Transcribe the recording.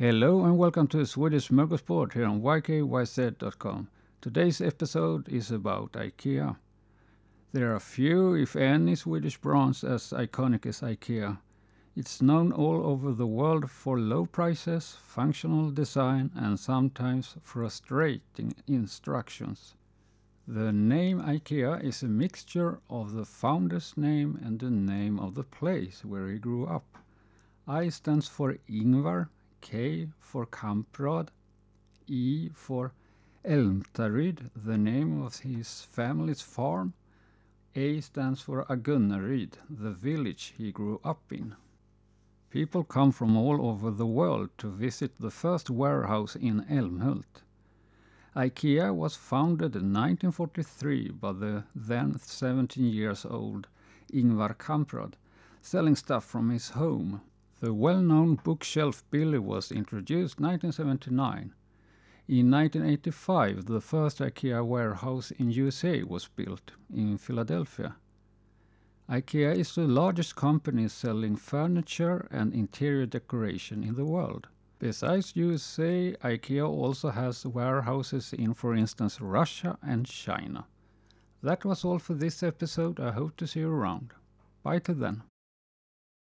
Hello and welcome to Swedish Smorgasbord here on ykyz.com. Today's episode is about IKEA. There are few, if any, Swedish brands as iconic as IKEA. It's known all over the world for low prices, functional design, and sometimes frustrating instructions. The name IKEA is a mixture of the founder's name and the name of the place where he grew up. I stands for Ingvar, K for Kamprad, E for Elmtaryd, the name of his family's farm. A stands for Agunnaryd, the village he grew up in. People come from all over the world to visit the first warehouse in Elmhult. IKEA was founded in 1943 by the then 17 years old Ingvar Kamprad, selling stuff from his home. The well-known bookshelf Billy was introduced in 1979. In 1985, the first IKEA warehouse in USA was built in Philadelphia. IKEA is the largest company selling furniture and interior decoration in the world. Besides USA, IKEA also has warehouses in, for instance, Russia and China. That was all for this episode. I hope to see you around. Bye till then.